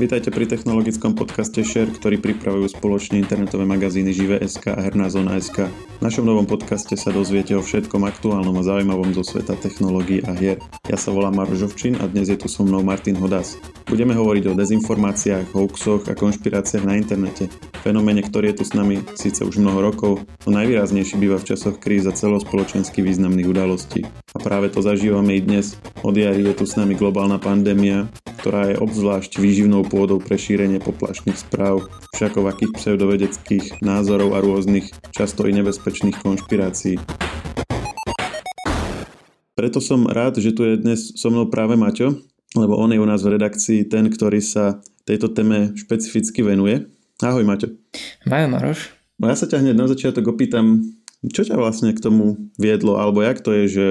Vítajte pri technologickom podcaste Share, ktorý pripravujú spoločne internetové magazíny Žive.sk a Herná zóna.sk. V našom novom podcaste sa dozviete o všetkom aktuálnom a zaujímavom zo sveta technológií a hier. Ja sa volám Maro Žovčin a dnes je tu so mnou Martin Hodas. Budeme hovoriť o dezinformáciách, hoaxoch a konšpiráciách na internete. Fenoméne, ktorý je tu s nami síce už mnoho rokov, no najvýraznejší býva v časoch kríz a celospoločensky významných udalostí. A práve to zažívame i dnes. Od jary je tu s nami globálna pandémia, ktorá je obzvlášť výživnou pôdou pre šírenie poplašných správ, všakovakých pseudovedeckých názorov a rôznych, často i nebezpečných konšpirácií. Preto som rád, že tu je dnes so mnou práve Maťo, lebo on je u nás v redakcii ten, ktorý sa tejto téme špecificky venuje. Ahoj Maťo. Majo Maroš. No ja sa ťa hneď na začiatok opýtam, čo ťa vlastne k tomu viedlo, alebo jak to je, že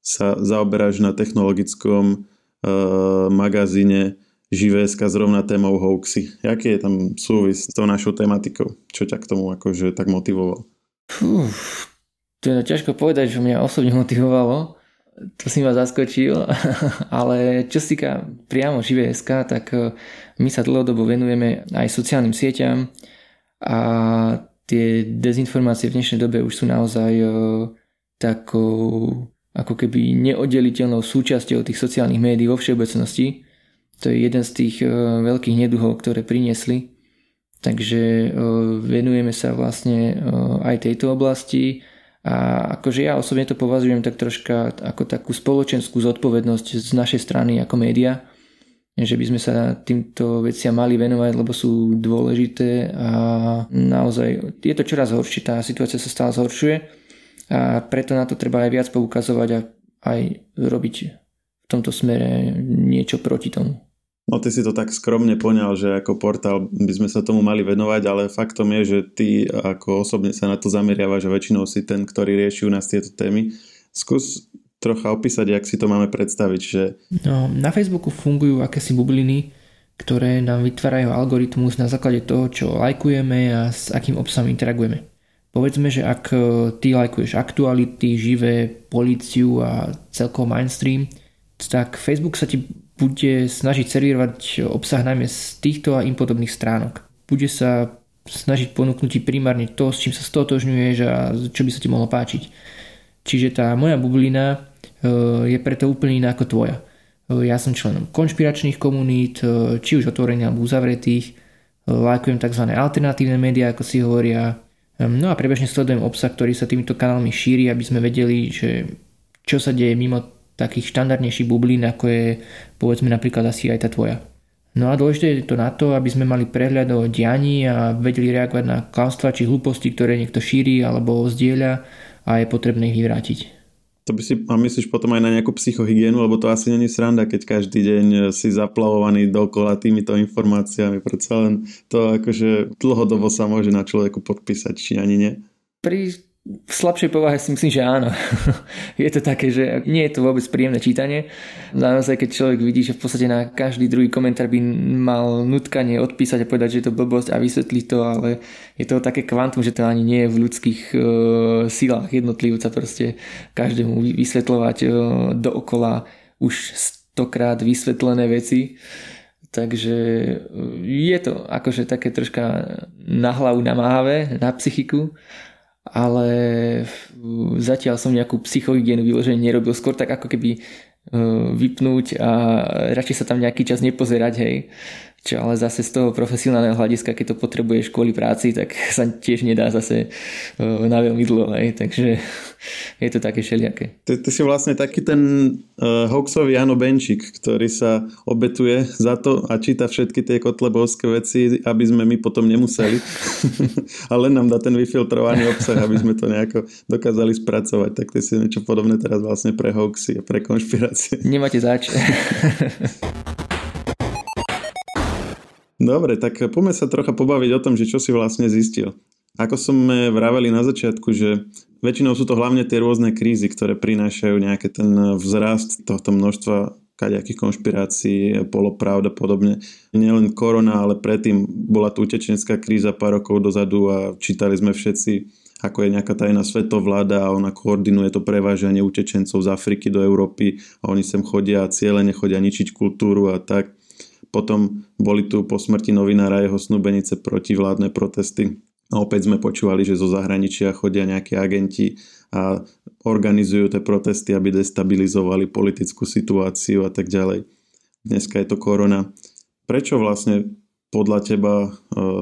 sa zaoberáš na technologickom uh, magazíne Živéska zrovna témou hoaxy. Jaký je tam súvis s tou našou tematikou? Čo ťa k tomu akože tak motivoval? Uf, to je ťažko povedať, čo mňa osobne motivovalo. To si ma zaskočil, ale čo sa týka priamo Živéska, tak e, my sa dlhodobo venujeme aj sociálnym sieťam a tie dezinformácie v dnešnej dobe už sú naozaj e, takou ako keby neoddeliteľnou súčasťou tých sociálnych médií vo všeobecnosti. To je jeden z tých uh, veľkých neduhov, ktoré priniesli. Takže uh, venujeme sa vlastne uh, aj tejto oblasti a akože ja osobne to považujem tak troška ako takú spoločenskú zodpovednosť z našej strany ako média, že by sme sa týmto veciam mali venovať, lebo sú dôležité a naozaj je to čoraz horšie, tá situácia sa stále zhoršuje a preto na to treba aj viac poukazovať a aj robiť v tomto smere niečo proti tomu. No ty si to tak skromne poňal, že ako portál by sme sa tomu mali venovať, ale faktom je, že ty ako osobne sa na to zameriavaš a väčšinou si ten, ktorý rieši u nás tieto témy. Skús trocha opísať, jak si to máme predstaviť. Že... No, na Facebooku fungujú akési bubliny, ktoré nám vytvárajú algoritmus na základe toho, čo lajkujeme a s akým obsahom interagujeme. Povedzme, že ak e, ty lajkuješ aktuality, živé, policiu a celkovo mainstream, tak Facebook sa ti bude snažiť servírovať obsah najmä z týchto a im podobných stránok. Bude sa snažiť ponúknuť ti primárne to, s čím sa stotožňuješ a čo by sa ti mohlo páčiť. Čiže tá moja bublina e, je preto úplne iná ako tvoja. E, ja som členom konšpiračných komunít, či už otvorených alebo uzavretých, lajkujem tzv. alternatívne médiá, ako si hovoria, no a prebežne sledujem obsah, ktorý sa týmito kanálmi šíri, aby sme vedeli, že čo sa deje mimo takých štandardnejších bublín, ako je povedzme napríklad asi aj tá tvoja. No a dôležité je to na to, aby sme mali prehľad o dianí a vedeli reagovať na klamstva či hlúposti, ktoré niekto šíri alebo zdieľa a je potrebné ich vyvrátiť. To by si, a myslíš potom aj na nejakú psychohygienu, lebo to asi není sranda, keď každý deň si zaplavovaný dokola týmito informáciami. Predsa len to akože dlhodobo sa môže na človeku podpísať, či ani nie. Pri v slabšej povahe si myslím, že áno. je to také, že nie je to vôbec príjemné čítanie. Naozaj, keď človek vidí, že v podstate na každý druhý komentár by mal nutkanie odpísať a povedať, že je to blbosť a vysvetliť to, ale je to také kvantum, že to ani nie je v ľudských uh, silách jednotlivca proste každému vysvetľovať uh, dookola už stokrát vysvetlené veci. Takže e, je to akože také troška na hlavu namáhavé, na psychiku, ale zatiaľ som nejakú psychohygienu vyloženie nerobil, skôr tak ako keby e, vypnúť a radšej sa tam nejaký čas nepozerať, hej. Čo ale zase z toho profesionálneho hľadiska, keď to potrebuješ kvôli práci, tak sa tiež nedá zase uh, na veľmi dlho, hej. takže je to také všelijaké. Ty, ty si vlastne taký ten uh, hoaxový Jano Benčík, ktorý sa obetuje za to a číta všetky tie kotlebovské veci, aby sme my potom nemuseli. a len nám dá ten vyfiltrovaný obsah, aby sme to nejako dokázali spracovať. Tak ty si niečo podobné teraz vlastne pre hoaxy a pre konšpirácie. Nemáte zač. Dobre, tak poďme sa trocha pobaviť o tom, že čo si vlastne zistil. Ako sme vraveli na začiatku, že väčšinou sú to hlavne tie rôzne krízy, ktoré prinášajú nejaký ten vzrast tohto množstva kaďakých konšpirácií, polopravd a podobne. Nielen korona, ale predtým bola tu utečenská kríza pár rokov dozadu a čítali sme všetci, ako je nejaká tajná svetovláda a ona koordinuje to prevážanie utečencov z Afriky do Európy a oni sem chodia a cieľene chodia ničiť kultúru a tak. Potom boli tu po smrti novinára jeho snúbenice protivládne protesty. A opäť sme počúvali, že zo zahraničia chodia nejakí agenti a organizujú tie protesty, aby destabilizovali politickú situáciu a tak ďalej. Dneska je to korona. Prečo vlastne podľa teba e,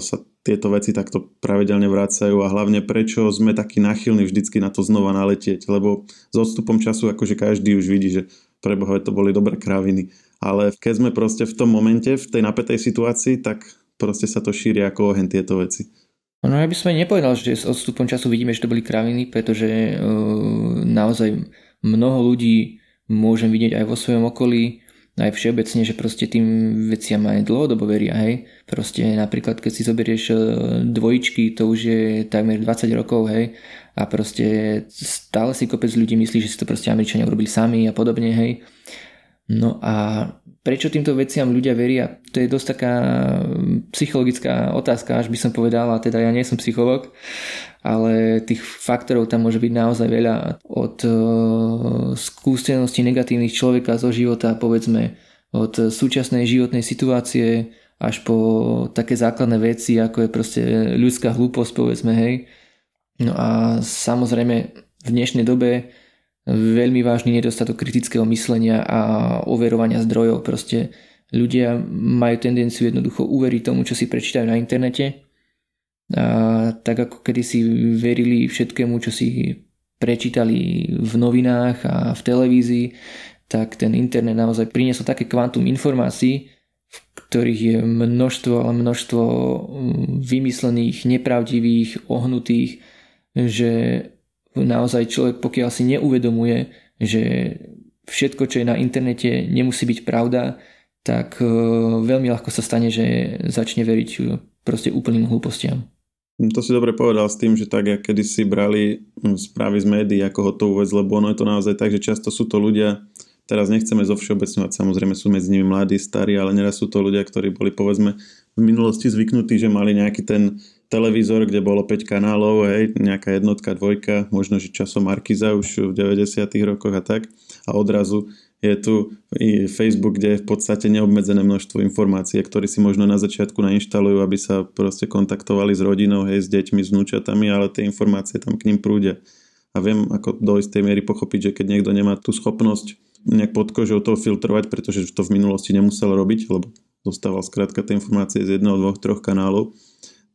sa tieto veci takto pravidelne vracajú a hlavne prečo sme takí nachylní vždycky na to znova naletieť, lebo s odstupom času akože každý už vidí, že preboha to boli dobré kraviny. Ale keď sme proste v tom momente, v tej napätej situácii, tak proste sa to šíri ako oheň tieto veci. No ja by som nepovedal, že s odstupom času vidíme, že to boli kraviny, pretože uh, naozaj mnoho ľudí môžem vidieť aj vo svojom okolí, aj všeobecne, že proste tým veciam aj dlhodobo veria, hej. Proste napríklad, keď si zoberieš e, dvojičky, to už je takmer 20 rokov, hej. A proste stále si kopec ľudí myslí, že si to proste Američania urobili sami a podobne, hej. No a prečo týmto veciam ľudia veria? To je dosť taká mm, psychologická otázka, až by som povedal, a teda ja nie som psycholog, ale tých faktorov tam môže byť naozaj veľa od uh, skúsenosti negatívnych človeka zo života, povedzme, od súčasnej životnej situácie až po také základné veci, ako je proste ľudská hlúposť, povedzme, hej. No a samozrejme v dnešnej dobe veľmi vážny nedostatok kritického myslenia a overovania zdrojov. Proste ľudia majú tendenciu jednoducho uveriť tomu, čo si prečítajú na internete. A tak ako kedysi verili všetkému, čo si prečítali v novinách a v televízii, tak ten internet naozaj priniesol také kvantum informácií, v ktorých je množstvo, ale množstvo mm, vymyslených, nepravdivých, ohnutých, že naozaj človek, pokiaľ si neuvedomuje, že všetko, čo je na internete, nemusí byť pravda, tak e, veľmi ľahko sa stane, že začne veriť e, proste úplným hlúpostiam. To si dobre povedal s tým, že tak, jak kedysi brali správy z médií ako hotovú vec, lebo ono je to naozaj tak, že často sú to ľudia, teraz nechceme zo všeobecňovať, samozrejme sú medzi nimi mladí, starí, ale neraz sú to ľudia, ktorí boli povedzme v minulosti zvyknutí, že mali nejaký ten televízor, kde bolo 5 kanálov, hej, nejaká jednotka, dvojka, možno, že časom Markiza už v 90. rokoch a tak. A odrazu je tu i Facebook, kde je v podstate neobmedzené množstvo informácií, ktoré si možno na začiatku nainštalujú, aby sa proste kontaktovali s rodinou, hej, s deťmi, s vnúčatami, ale tie informácie tam k ním prúdia. A viem ako do istej miery pochopiť, že keď niekto nemá tú schopnosť nejak pod kožou toho filtrovať, pretože to v minulosti nemusel robiť, lebo dostával skrátka tie informácie z jedného, dvoch, troch kanálov,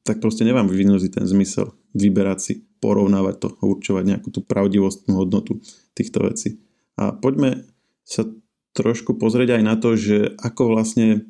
tak proste nemám vyvinutý ten zmysel vyberať si, porovnávať to, určovať nejakú tú pravdivostnú hodnotu týchto vecí. A poďme sa trošku pozrieť aj na to, že ako vlastne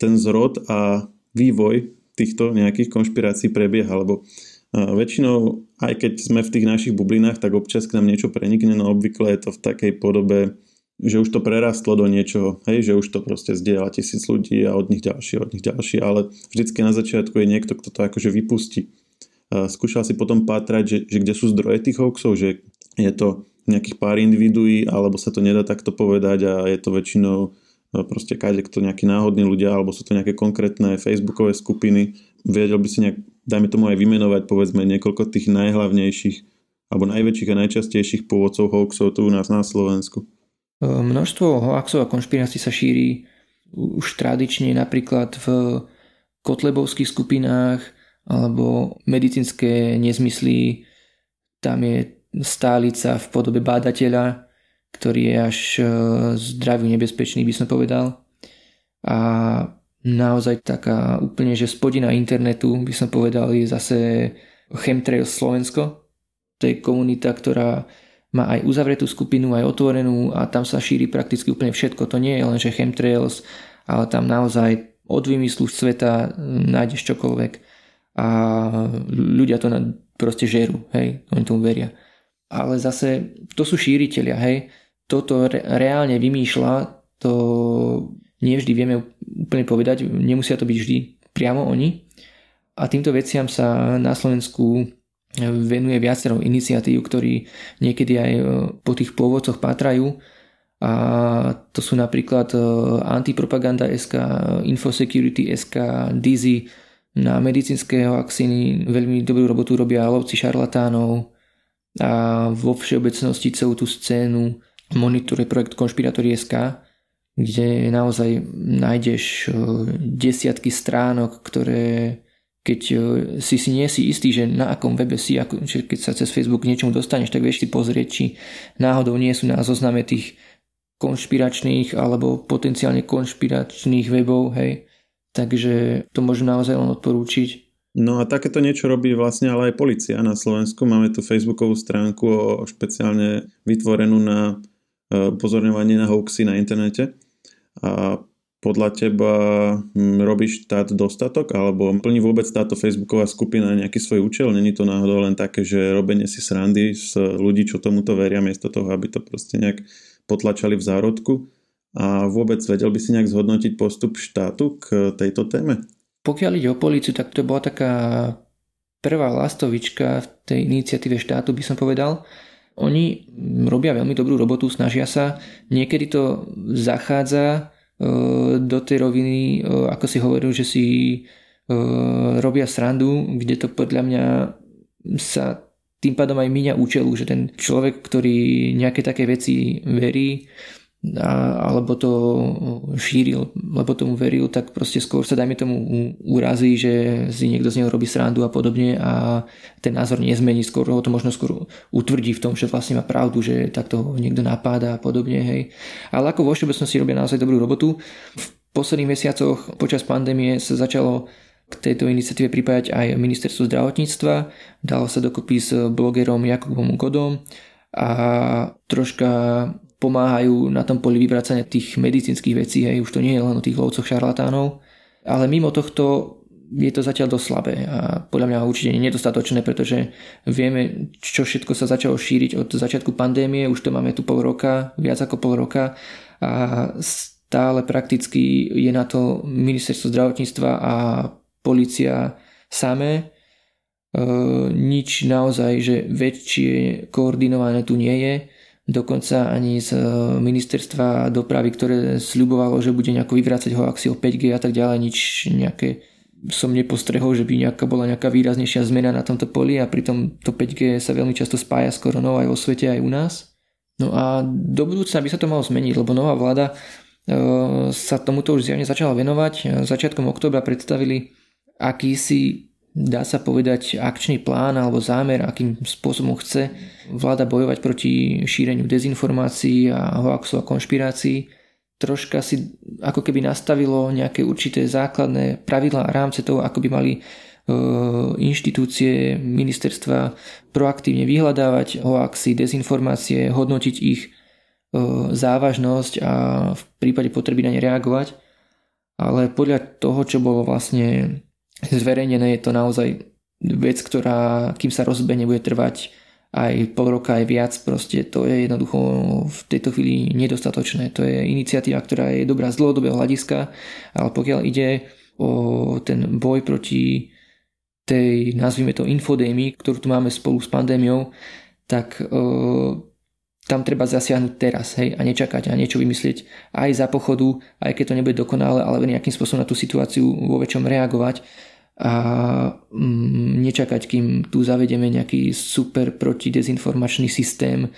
ten zrod a vývoj týchto nejakých konšpirácií prebieha, lebo väčšinou, aj keď sme v tých našich bublinách, tak občas k nám niečo prenikne, no obvykle je to v takej podobe že už to prerastlo do niečoho, hej, že už to proste zdieľa tisíc ľudí a od nich ďalší, od nich ďalší, ale vždycky na začiatku je niekto, kto to akože vypustí. Skúšal si potom pátrať, že, že kde sú zdroje tých hoaxov, že je to nejakých pár individuí, alebo sa to nedá takto povedať a je to väčšinou proste kade kto nejakí náhodní ľudia, alebo sú to nejaké konkrétne facebookové skupiny. Vedel by si nejak, dajme tomu aj vymenovať povedzme niekoľko tých najhlavnejších alebo najväčších a najčastejších pôvodcov hoaxov tu u nás na Slovensku. Množstvo hoaxov a konšpirácií sa šíri už tradične napríklad v kotlebovských skupinách alebo medicínske nezmysly. Tam je stálica v podobe bádateľa, ktorý je až e, zdravý nebezpečný, by som povedal. A naozaj taká úplne, že spodina internetu, by som povedal, je zase Chemtrails Slovensko. To je komunita, ktorá má aj uzavretú skupinu, aj otvorenú a tam sa šíri prakticky úplne všetko. To nie je len, že chemtrails, ale tam naozaj od vymyslu sveta nájdeš čokoľvek a ľudia to proste žerú, hej, oni tomu veria. Ale zase to sú šíriteľia, hej, toto re- reálne vymýšľa, to nevždy vieme úplne povedať, nemusia to byť vždy priamo oni. A týmto veciam sa na Slovensku venuje viacero iniciatív, ktorí niekedy aj e, po tých pôvodcoch pátrajú. A to sú napríklad e, Antipropaganda SK, Infosecurity SK, Dizzy, na medicínske vakcíny veľmi dobrú robotu robia lovci šarlatánov a vo všeobecnosti celú tú scénu monitoruje projekt SK, kde naozaj nájdeš desiatky stránok, ktoré keď si si nie si istý, že na akom webe si, ako, že keď sa cez Facebook k niečomu dostaneš, tak vieš si pozrieť, či náhodou nie sú na zozname tých konšpiračných alebo potenciálne konšpiračných webov, hej. Takže to môžem naozaj len odporúčiť. No a takéto niečo robí vlastne ale aj policia na Slovensku. Máme tu facebookovú stránku špeciálne vytvorenú na e, upozorňovanie na hoaxy na internete. A podľa teba hm, robí štát dostatok alebo plní vôbec táto facebooková skupina nejaký svoj účel? Není to náhodou len také, že robenie si srandy z ľudí, čo tomuto veria, miesto toho, aby to proste nejak potlačali v zárodku? A vôbec vedel by si nejak zhodnotiť postup štátu k tejto téme? Pokiaľ ide o policiu, tak to bola taká prvá lastovička v tej iniciatíve štátu, by som povedal. Oni robia veľmi dobrú robotu, snažia sa. Niekedy to zachádza do tej roviny, e, ako si hovoril, že si e, robia srandu, kde to podľa mňa sa tým pádom aj míňa účelu, že ten človek, ktorý nejaké také veci verí, alebo to šíril, lebo tomu veril, tak proste skôr sa dajme tomu urazí, že si niekto z neho robí srandu a podobne a ten názor nezmení, skôr ho to možno skôr utvrdí v tom, že vlastne má pravdu, že takto ho niekto napáda a podobne, hej. Ale ako vo všeobecnosti robia naozaj dobrú robotu. V posledných mesiacoch počas pandémie sa začalo k tejto iniciatíve pripájať aj ministerstvo zdravotníctva, dalo sa dokopy s blogerom Jakubom Godom a troška pomáhajú na tom poli vyvracania tých medicínskych vecí, hej, už to nie je len o tých lovcoch šarlatánov, ale mimo tohto je to zatiaľ dosť slabé a podľa mňa určite nedostatočné, pretože vieme, čo všetko sa začalo šíriť od začiatku pandémie, už to máme tu pol roka, viac ako pol roka a stále prakticky je na to ministerstvo zdravotníctva a policia samé. E, nič naozaj, že väčšie koordinované tu nie je dokonca ani z e, ministerstva dopravy, ktoré sľubovalo, že bude nejako vyvrácať hoaxi o 5G a tak ďalej, nič nejaké som nepostrehol, že by nejaká, bola nejaká výraznejšia zmena na tomto poli a pritom to 5G sa veľmi často spája s koronou aj vo svete, aj u nás. No a do budúcna by sa to malo zmeniť, lebo nová vláda e, sa tomuto už zjavne začala venovať. Začiatkom oktobra predstavili akýsi dá sa povedať, akčný plán alebo zámer, akým spôsobom chce vláda bojovať proti šíreniu dezinformácií a hoaxov a konšpirácií. Troška si ako keby nastavilo nejaké určité základné pravidlá a rámce toho, ako by mali e, inštitúcie ministerstva proaktívne vyhľadávať hoaxy, dezinformácie, hodnotiť ich e, závažnosť a v prípade potreby na ne reagovať. Ale podľa toho, čo bolo vlastne zverejnené je to naozaj vec, ktorá kým sa rozbehne bude trvať aj pol roka, aj viac, proste to je jednoducho v tejto chvíli nedostatočné. To je iniciatíva, ktorá je dobrá z dlhodobého hľadiska, ale pokiaľ ide o ten boj proti tej, nazvime to infodémii, ktorú tu máme spolu s pandémiou, tak e, tam treba zasiahnuť teraz hej, a nečakať a niečo vymyslieť aj za pochodu, aj keď to nebude dokonale, ale nejakým spôsobom na tú situáciu vo väčšom reagovať a mm, nečakať, kým tu zavedeme nejaký super protidezinformačný systém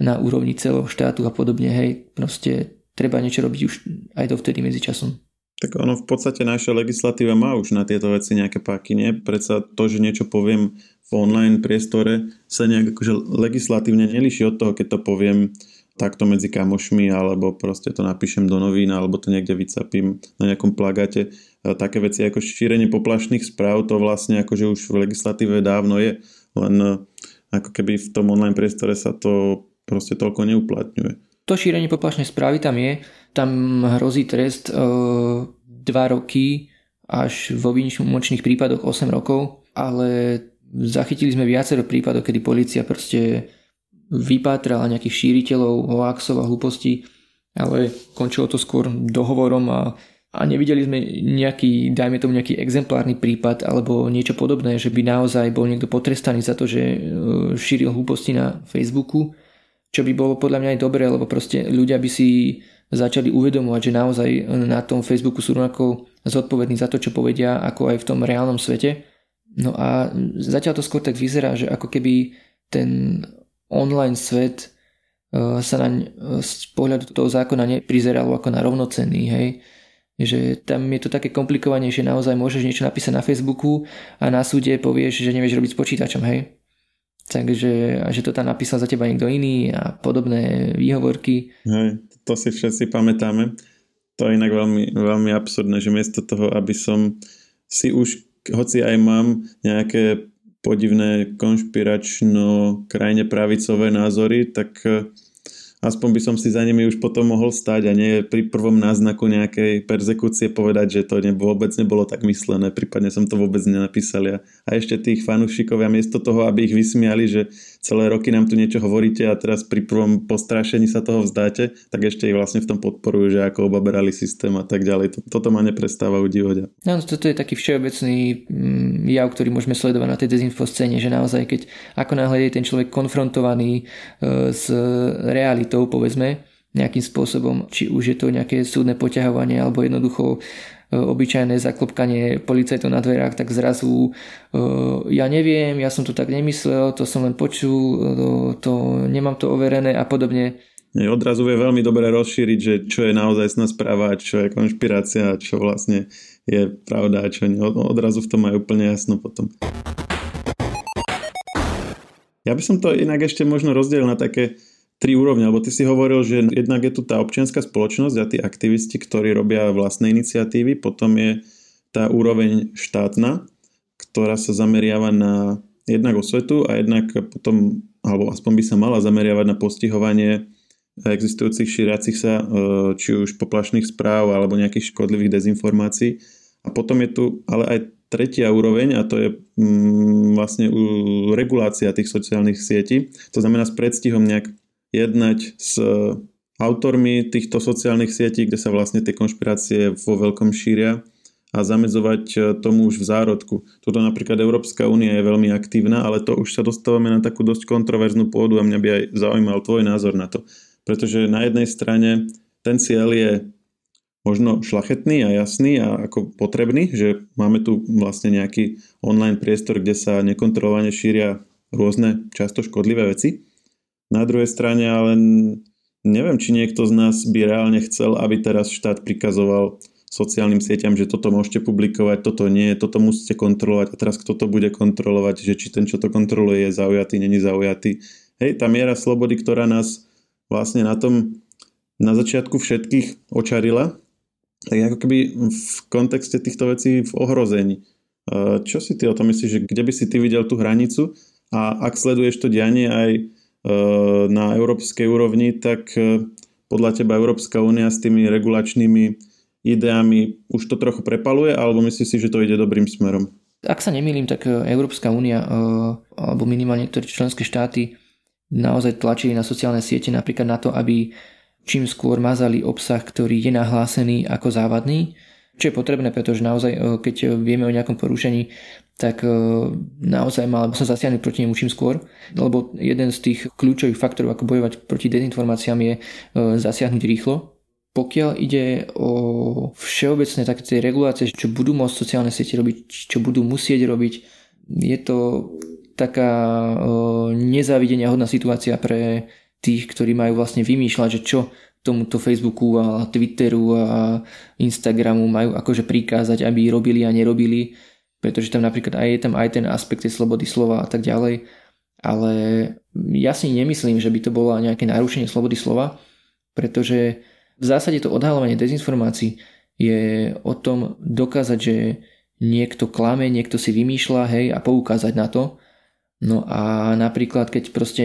na úrovni celého štátu a podobne. Hej, proste treba niečo robiť už aj dovtedy medzi časom. Tak ono v podstate naša legislatíva má už na tieto veci nejaké páky, nie? Predsa to, že niečo poviem v online priestore sa nejak akože legislatívne neliší od toho, keď to poviem takto medzi kamošmi alebo proste to napíšem do novín alebo to niekde vycapím na nejakom plagáte také veci ako šírenie poplašných správ, to vlastne akože už v legislatíve dávno je, len e, ako keby v tom online priestore sa to proste toľko neuplatňuje. To šírenie poplašnej správy tam je, tam hrozí trest e, 2 roky až vo výnimočných prípadoch 8 rokov, ale zachytili sme viacero prípadov, kedy policia proste vypátrala nejakých šíriteľov hoaxov a hlúpostí, ale končilo to skôr dohovorom a a nevideli sme nejaký, dajme tomu nejaký exemplárny prípad alebo niečo podobné, že by naozaj bol niekto potrestaný za to, že e, šíril hlúposti na Facebooku, čo by bolo podľa mňa aj dobré, lebo proste ľudia by si začali uvedomovať, že naozaj na tom Facebooku sú rovnako zodpovední za to, čo povedia, ako aj v tom reálnom svete. No a zatiaľ to skôr tak vyzerá, že ako keby ten online svet sa naň z pohľadu toho zákona neprizeralo ako na rovnocenný, hej že tam je to také komplikovanejšie, naozaj môžeš niečo napísať na Facebooku a na súde povieš, že nevieš robiť s počítačom, hej. Takže že to tam napísal za teba niekto iný a podobné výhovorky. Hej, to si všetci pamätáme. To je inak veľmi, veľmi absurdné, že miesto toho, aby som si už, hoci aj mám nejaké podivné konšpiračno krajne pravicové názory, tak aspoň by som si za nimi už potom mohol stať a nie pri prvom náznaku nejakej persekúcie povedať, že to ne, vôbec nebolo tak myslené, prípadne som to vôbec nenapísal. A ešte tých fanúšikovia miesto toho, aby ich vysmiali, že celé roky nám tu niečo hovoríte a teraz pri prvom postrášení sa toho vzdáte, tak ešte ich vlastne v tom podporujú, že ako obaberali systém a tak ďalej. Toto ma neprestáva udívať. No, toto je taký všeobecný mm, jav, ktorý môžeme sledovať na tej dezinfo scéne, že naozaj keď ako náhle je ten človek konfrontovaný e, s realitou, povedzme, nejakým spôsobom, či už je to nejaké súdne poťahovanie alebo jednoducho E, obyčajné zaklopkanie policajtov na dverách, tak zrazu e, ja neviem, ja som to tak nemyslel, to som len počul, to, e, to nemám to overené a podobne. Odrazu je veľmi dobre rozšíriť, že čo je naozaj sná správa, čo je konšpirácia, čo vlastne je pravda a čo nie. Odrazu v tom majú úplne jasno potom. Ja by som to inak ešte možno rozdelil na také tri úrovne, lebo ty si hovoril, že jednak je tu tá občianská spoločnosť a tí aktivisti, ktorí robia vlastné iniciatívy, potom je tá úroveň štátna, ktorá sa zameriava na jednak osvetu a jednak potom, alebo aspoň by sa mala zameriavať na postihovanie existujúcich šíriacich sa, e, či už poplašných správ alebo nejakých škodlivých dezinformácií. A potom je tu ale aj tretia úroveň a to je mm, vlastne regulácia tých sociálnych sietí. To znamená s predstihom nejak jednať s autormi týchto sociálnych sietí, kde sa vlastne tie konšpirácie vo veľkom šíria a zamedzovať e, tomu už v zárodku. Toto napríklad Európska únia je veľmi aktívna, ale to už sa dostávame na takú dosť kontroverznú pôdu a mňa by aj zaujímal tvoj názor na to. Pretože na jednej strane ten cieľ je možno šlachetný a jasný a ako potrebný, že máme tu vlastne nejaký online priestor, kde sa nekontrolovane šíria rôzne, často škodlivé veci. Na druhej strane ale neviem, či niekto z nás by reálne chcel, aby teraz štát prikazoval sociálnym sieťam, že toto môžete publikovať, toto nie, toto musíte kontrolovať a teraz kto to bude kontrolovať, že či ten, čo to kontroluje, je zaujatý, není zaujatý. Hej, tá miera slobody, ktorá nás vlastne na tom na začiatku všetkých očarila, tak ako keby v kontexte týchto vecí v ohrození. Čo si ty o tom myslíš, že kde by si ty videl tú hranicu a ak sleduješ to dianie aj na európskej úrovni, tak eh, podľa teba Európska únia s tými regulačnými ideami už to trochu prepaluje, alebo myslíš si, že to ide dobrým smerom? Ak sa nemýlim, tak eh, Európska únia alebo minimálne niektoré členské štáty naozaj tlačili na sociálne siete napríklad na to, aby čím skôr mazali obsah, ktorý je nahlásený ako závadný, čo je potrebné, pretože naozaj, keď vieme o nejakom porušení, tak e, naozaj mal sa zasiahnuť proti nemu čím skôr, lebo jeden z tých kľúčových faktorov, ako bojovať proti dezinformáciám je zasiahnuť rýchlo. Pokiaľ ide o všeobecné také tie regulácie, čo budú môcť sociálne siete robiť, čo budú musieť robiť, je to taká nezávidenia hodná situácia pre tých, ktorí majú vlastne vymýšľať, že čo tomuto Facebooku a Twitteru a Instagramu majú akože prikázať, aby robili a nerobili pretože tam napríklad aj je tam aj ten aspekt tej slobody slova a tak ďalej, ale ja si nemyslím, že by to bolo nejaké narušenie slobody slova, pretože v zásade to odhalovanie dezinformácií je o tom dokázať, že niekto klame, niekto si vymýšľa, hej, a poukázať na to. No a napríklad, keď proste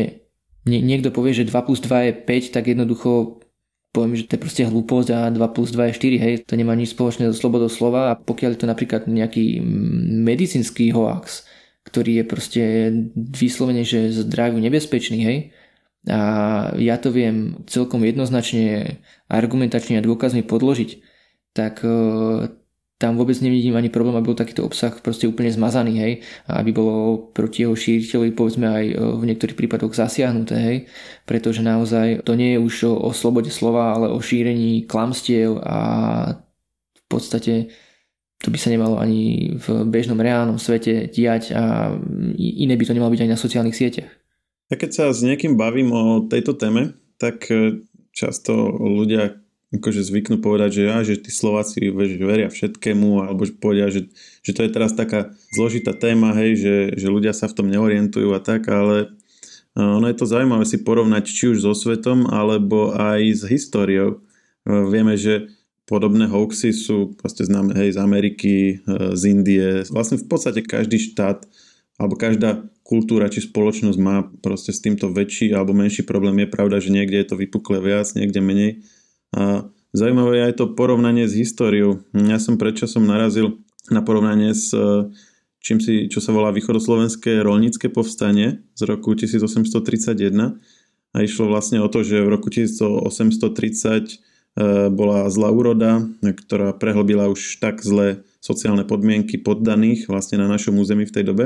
niekto povie, že 2 plus 2 je 5, tak jednoducho poviem, že to je proste hlúposť a 2 plus 2 je 4, hej, to nemá nič spoločné so slobodou slova a pokiaľ je to napríklad nejaký medicínsky hoax, ktorý je proste vyslovene, že zdraviu nebezpečný, hej, a ja to viem celkom jednoznačne argumentačne a dôkazmi podložiť, tak tam vôbec nevidím ani problém, aby bol takýto obsah proste úplne zmazaný, hej, aby bolo proti jeho šíriteľovi povedzme aj e, v niektorých prípadoch zasiahnuté, hej, pretože naozaj to nie je už o, o slobode slova, ale o šírení klamstiev a v podstate to by sa nemalo ani v bežnom reálnom svete diať a iné by to nemalo byť aj na sociálnych sieťach. Ja keď sa s niekým bavím o tejto téme, tak často ľudia akože zvyknú povedať, že, ja, že tí Slováci veria všetkému, alebo že povedia, že, že to je teraz taká zložitá téma, hej, že, že ľudia sa v tom neorientujú a tak, ale ono je to zaujímavé si porovnať či už so svetom, alebo aj s históriou. Vieme, že podobné hoaxy sú proste známe hej, z Ameriky, z Indie. Vlastne v podstate každý štát alebo každá kultúra či spoločnosť má proste s týmto väčší alebo menší problém. Je pravda, že niekde je to vypuklé viac, niekde menej. A zaujímavé je aj to porovnanie s históriou. Ja som predčasom narazil na porovnanie s čím si, čo sa volá východoslovenské rolnícke povstanie z roku 1831 a išlo vlastne o to, že v roku 1830 e, bola zlá úroda, ktorá prehlbila už tak zlé sociálne podmienky poddaných vlastne na našom území v tej dobe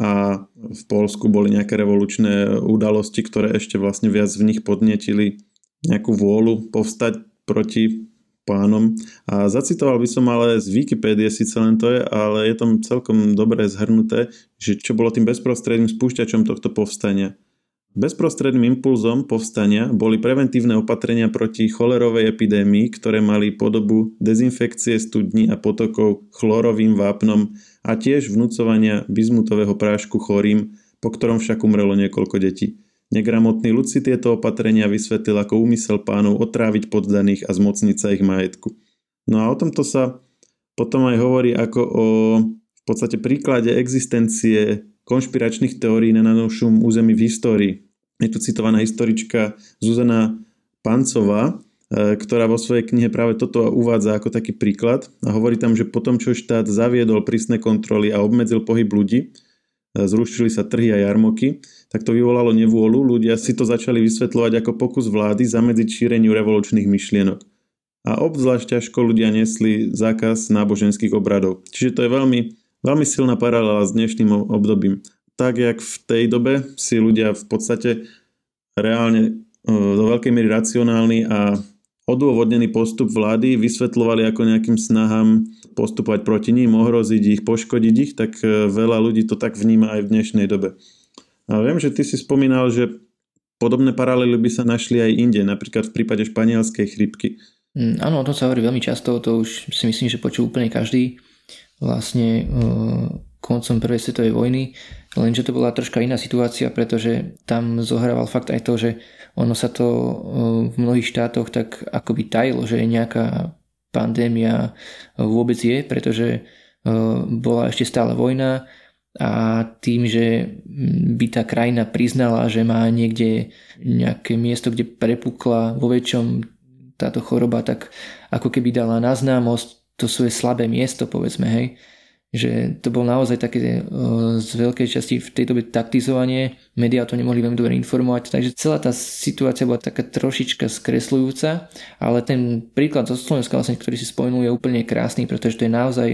a v Polsku boli nejaké revolučné udalosti, ktoré ešte vlastne viac v nich podnetili nejakú vôľu povstať proti pánom. A zacitoval by som ale z Wikipédie, síce len to je, ale je tam celkom dobre zhrnuté, že čo bolo tým bezprostredným spúšťačom tohto povstania. Bezprostredným impulzom povstania boli preventívne opatrenia proti cholerovej epidémii, ktoré mali podobu dezinfekcie studní a potokov chlorovým vápnom a tiež vnúcovania bizmutového prášku chorým, po ktorom však umrelo niekoľko detí. Negramotný ľud si tieto opatrenia vysvetlil ako úmysel pánov otráviť poddaných a zmocniť sa ich majetku. No a o tomto sa potom aj hovorí ako o v podstate príklade existencie konšpiračných teórií na našom území v histórii. Je tu citovaná historička Zuzana Pancová, e, ktorá vo svojej knihe práve toto uvádza ako taký príklad a hovorí tam, že potom, čo štát zaviedol prísne kontroly a obmedzil pohyb ľudí, zrušili sa trhy a jarmoky, tak to vyvolalo nevôľu. Ľudia si to začali vysvetľovať ako pokus vlády zamedziť šíreniu revolučných myšlienok. A obzvlášť ťažko ľudia nesli zákaz náboženských obradov. Čiže to je veľmi, veľmi silná paralela s dnešným obdobím. Tak, jak v tej dobe si ľudia v podstate reálne e, do veľkej miery racionálni a odôvodnený postup vlády vysvetľovali ako nejakým snahám postupovať proti ním, ohroziť ich, poškodiť ich, tak e, veľa ľudí to tak vníma aj v dnešnej dobe. A viem, že ty si spomínal, že podobné paralely by sa našli aj inde, napríklad v prípade španielskej chrypky. Mm, áno, o tom sa hovorí veľmi často, to už si myslím, že počul úplne každý. Vlastne uh, koncom prvej svetovej vojny, lenže to bola troška iná situácia, pretože tam zohrával fakt aj to, že ono sa to e, v mnohých štátoch tak akoby tajilo, že nejaká pandémia vôbec je, pretože e, bola ešte stále vojna a tým, že by tá krajina priznala, že má niekde nejaké miesto, kde prepukla vo väčšom táto choroba, tak ako keby dala na známosť to svoje slabé miesto, povedzme, hej že to bol naozaj také uh, z veľkej časti v tej dobe taktizovanie, médiá to nemohli veľmi dobre informovať, takže celá tá situácia bola taká trošička skresľujúca, ale ten príklad zo Slovenska, vlastne, ktorý si spomenul, je úplne krásny, pretože to je naozaj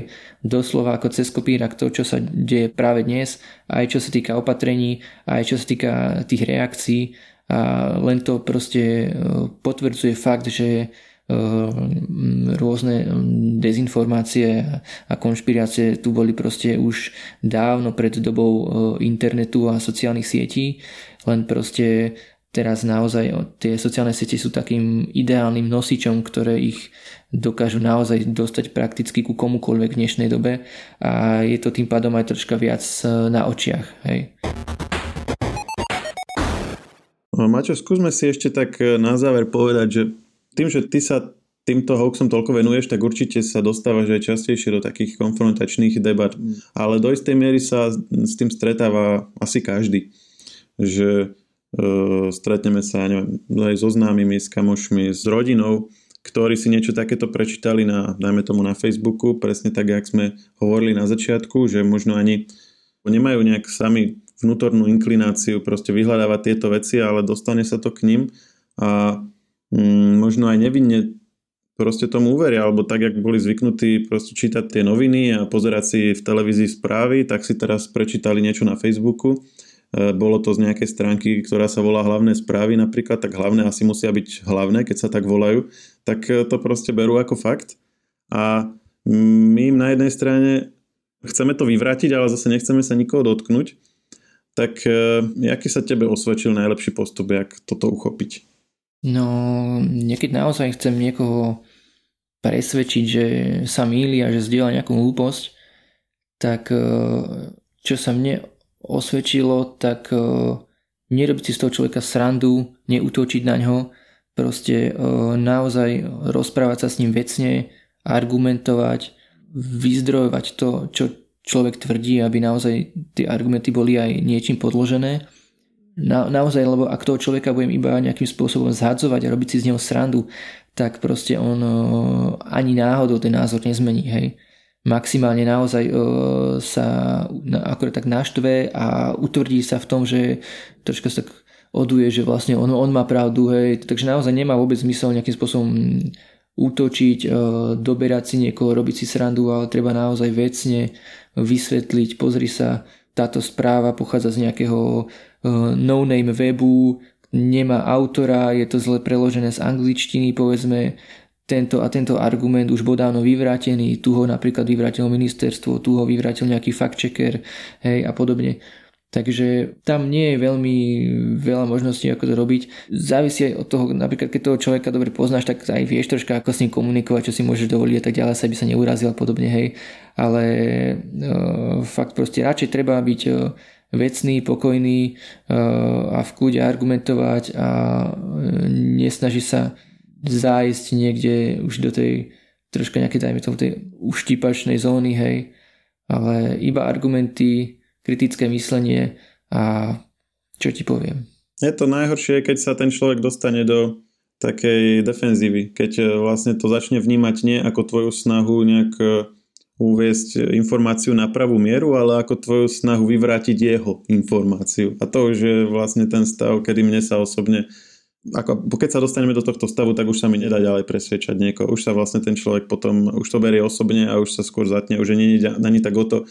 doslova ako cez kopírak to, čo sa deje práve dnes, aj čo sa týka opatrení, aj čo sa týka tých reakcií. A len to proste potvrdzuje fakt, že rôzne ehm, dezinformácie a konšpirácie tu boli proste už dávno pred dobou ehm, internetu a sociálnych sietí, len proste teraz naozaj tie sociálne siete sú takým ideálnym nosičom, ktoré ich dokážu naozaj dostať prakticky ku komukoľvek v dnešnej dobe a je to tým pádom aj troška viac na očiach. Hej. Maťo, skúsme si ešte tak na záver povedať, že tým, že ty sa týmto hoaxom toľko venuješ, tak určite sa dostávaš aj častejšie do takých konfrontačných debat. Ale do istej miery sa s tým stretáva asi každý. Že e, stretneme sa neviem, aj so známymi, s kamošmi, s rodinou, ktorí si niečo takéto prečítali na, dajme tomu na Facebooku, presne tak, jak sme hovorili na začiatku, že možno ani nemajú nejak sami vnútornú inklináciu proste vyhľadávať tieto veci, ale dostane sa to k ním a možno aj nevinne proste tomu uveria, alebo tak, jak boli zvyknutí proste čítať tie noviny a pozerať si v televízii správy, tak si teraz prečítali niečo na Facebooku. E, bolo to z nejakej stránky, ktorá sa volá hlavné správy napríklad, tak hlavné asi musia byť hlavné, keď sa tak volajú, tak e, to proste berú ako fakt. A my im na jednej strane chceme to vyvrátiť, ale zase nechceme sa nikoho dotknúť. Tak e, aký sa tebe osvedčil najlepší postup, jak toto uchopiť? No, niekedy naozaj chcem niekoho presvedčiť, že sa míli a že zdieľa nejakú hlúposť, tak e, čo sa mne osvedčilo, tak e, nerobiť si z toho človeka srandu, neútočiť na ňo, proste e, naozaj rozprávať sa s ním vecne, argumentovať, vyzdrojovať to, čo človek tvrdí, aby naozaj tie argumenty boli aj niečím podložené na, naozaj, lebo ak toho človeka budem iba nejakým spôsobom zhadzovať a robiť si z neho srandu, tak proste on uh, ani náhodou ten názor nezmení, hej. Maximálne naozaj uh, sa na, akorát tak naštve a utvrdí sa v tom, že troška sa tak oduje, že vlastne on, on má pravdu, hej. Takže naozaj nemá vôbec zmysel nejakým spôsobom útočiť, doberať si niekoho, robiť si srandu, ale treba naozaj vecne vysvetliť, pozri sa, táto správa pochádza z nejakého no-name webu, nemá autora, je to zle preložené z angličtiny, povedzme, tento a tento argument už bol dávno vyvrátený, tu ho napríklad vyvrátilo ministerstvo, tu ho vyvrátil nejaký fact-checker, hej, a podobne. Takže tam nie je veľmi veľa možností, ako to robiť. Závisí aj od toho, napríklad keď toho človeka dobre poznáš, tak aj vieš troška, ako s ním komunikovať, čo si môžeš dovoliť a tak ďalej, sa by sa neurazil a podobne, hej. Ale e, fakt proste radšej treba byť e, vecný, pokojný e, a v kľude argumentovať a e, nesnaží sa zájsť niekde už do tej troška nejaké, dajme tomu, tej uštípačnej zóny, hej. Ale iba argumenty, kritické myslenie a čo ti poviem. Je to najhoršie, keď sa ten človek dostane do takej defenzívy, keď e, vlastne to začne vnímať nie ako tvoju snahu nejak uviesť informáciu na pravú mieru, ale ako tvoju snahu vyvrátiť jeho informáciu. A to už je vlastne ten stav, kedy mne sa osobne ako, keď sa dostaneme do tohto stavu, tak už sa mi nedá ďalej presvedčať niekoho. Už sa vlastne ten človek potom, už to berie osobne a už sa skôr zatne, už nie je ani tak o to,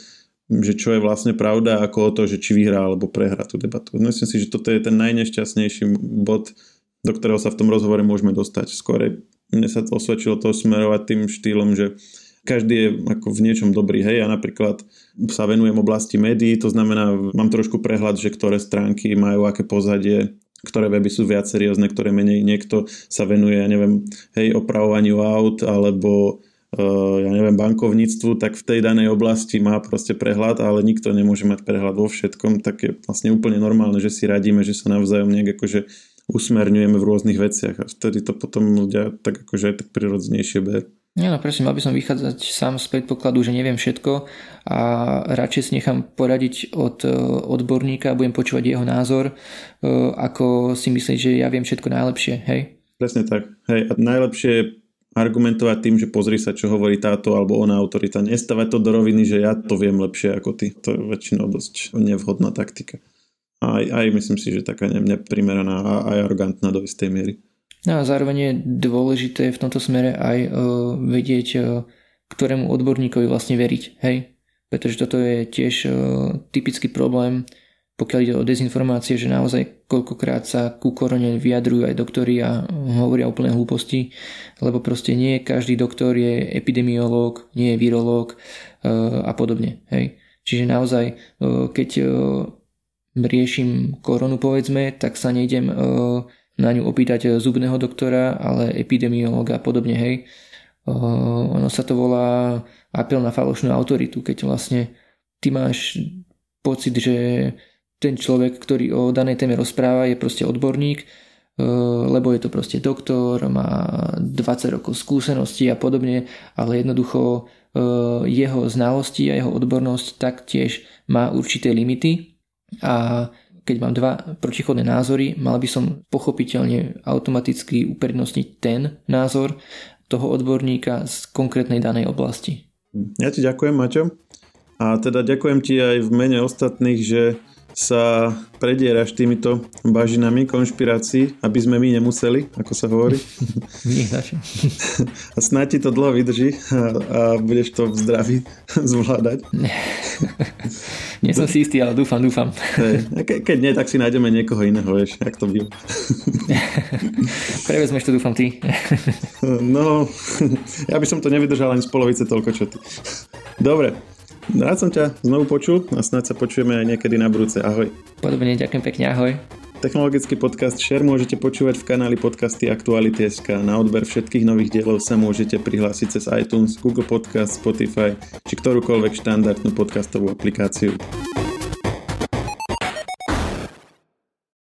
že čo je vlastne pravda, ako o to, že či vyhrá alebo prehrá tú debatu. Myslím si, že toto je ten najnešťastnejší bod, do ktorého sa v tom rozhovore môžeme dostať. Skôr mne sa osvedčilo to smerovať tým štýlom, že každý je ako v niečom dobrý. Hej, ja napríklad sa venujem oblasti médií, to znamená, mám trošku prehľad, že ktoré stránky majú aké pozadie, ktoré weby sú viac seriózne, ktoré menej. Niekto sa venuje, ja neviem, hej, opravovaniu aut alebo Eh, ja neviem, bankovníctvu, tak v tej danej oblasti má proste prehľad, ale nikto nemôže mať prehľad vo všetkom, tak je vlastne úplne normálne, že si radíme, že sa navzájom nejak akože usmerňujeme v rôznych veciach a vtedy to potom ľudia tak akože aj tak prirodzenejšie berú. Nie, no presne, mal by som vychádzať sám z predpokladu, že neviem všetko a radšej si nechám poradiť od eh, odborníka a budem počúvať jeho názor, eh, ako si myslieť, že ja viem všetko najlepšie, hej? Presne tak. Hej, a najlepšie argumentovať tým, že pozri sa, čo hovorí táto alebo ona autorita. Nestavať to do roviny, že ja to viem lepšie ako ty. To je väčšinou dosť nevhodná taktika. Aj, aj myslím si, že taká neprimeraná a aj arrogantná do istej miery. No a zároveň je dôležité v tomto smere aj uh, vedieť, uh, ktorému odborníkovi vlastne veriť. Hej? Pretože toto je tiež uh, typický problém pokiaľ ide o dezinformácie, že naozaj koľkokrát sa ku korone vyjadrujú aj doktori a hovoria úplne hlúposti, lebo proste nie každý doktor je epidemiológ, nie je virológ e, a podobne. Hej. Čiže naozaj, e, keď e, riešim koronu povedzme, tak sa nejdem na ňu opýtať zubného doktora, ale epidemiológa a podobne. Hej. Ono sa to volá apel na falošnú autoritu, keď vlastne ty máš pocit, že ten človek, ktorý o danej téme rozpráva, je proste odborník, lebo je to proste doktor, má 20 rokov skúseností a podobne, ale jednoducho jeho znalosti a jeho odbornosť taktiež má určité limity a keď mám dva protichodné názory, mal by som pochopiteľne automaticky uprednostniť ten názor toho odborníka z konkrétnej danej oblasti. Ja ti ďakujem, Maťo. A teda ďakujem ti aj v mene ostatných, že sa predieraš týmito bažinami konšpirácií, aby sme my nemuseli, ako sa hovorí. A snáď ti to dlho vydrží a, a budeš to v zdraví zvládať. Nie som si istý, ale dúfam, dúfam. Ke, keď nie, tak si nájdeme niekoho iného, vieš, jak to bylo. Prevezmeš to, dúfam, ty. no, ja by som to nevydržal ani z polovice toľko, čo ty. Dobre, Rád som ťa znovu počul a snáď sa počujeme aj niekedy na budúce. Ahoj. Podobne, ďakujem pekne, ahoj. Technologický podcast Share môžete počúvať v kanáli podcasty Aktuality.sk. Na odber všetkých nových dielov sa môžete prihlásiť cez iTunes, Google Podcast, Spotify či ktorúkoľvek štandardnú podcastovú aplikáciu.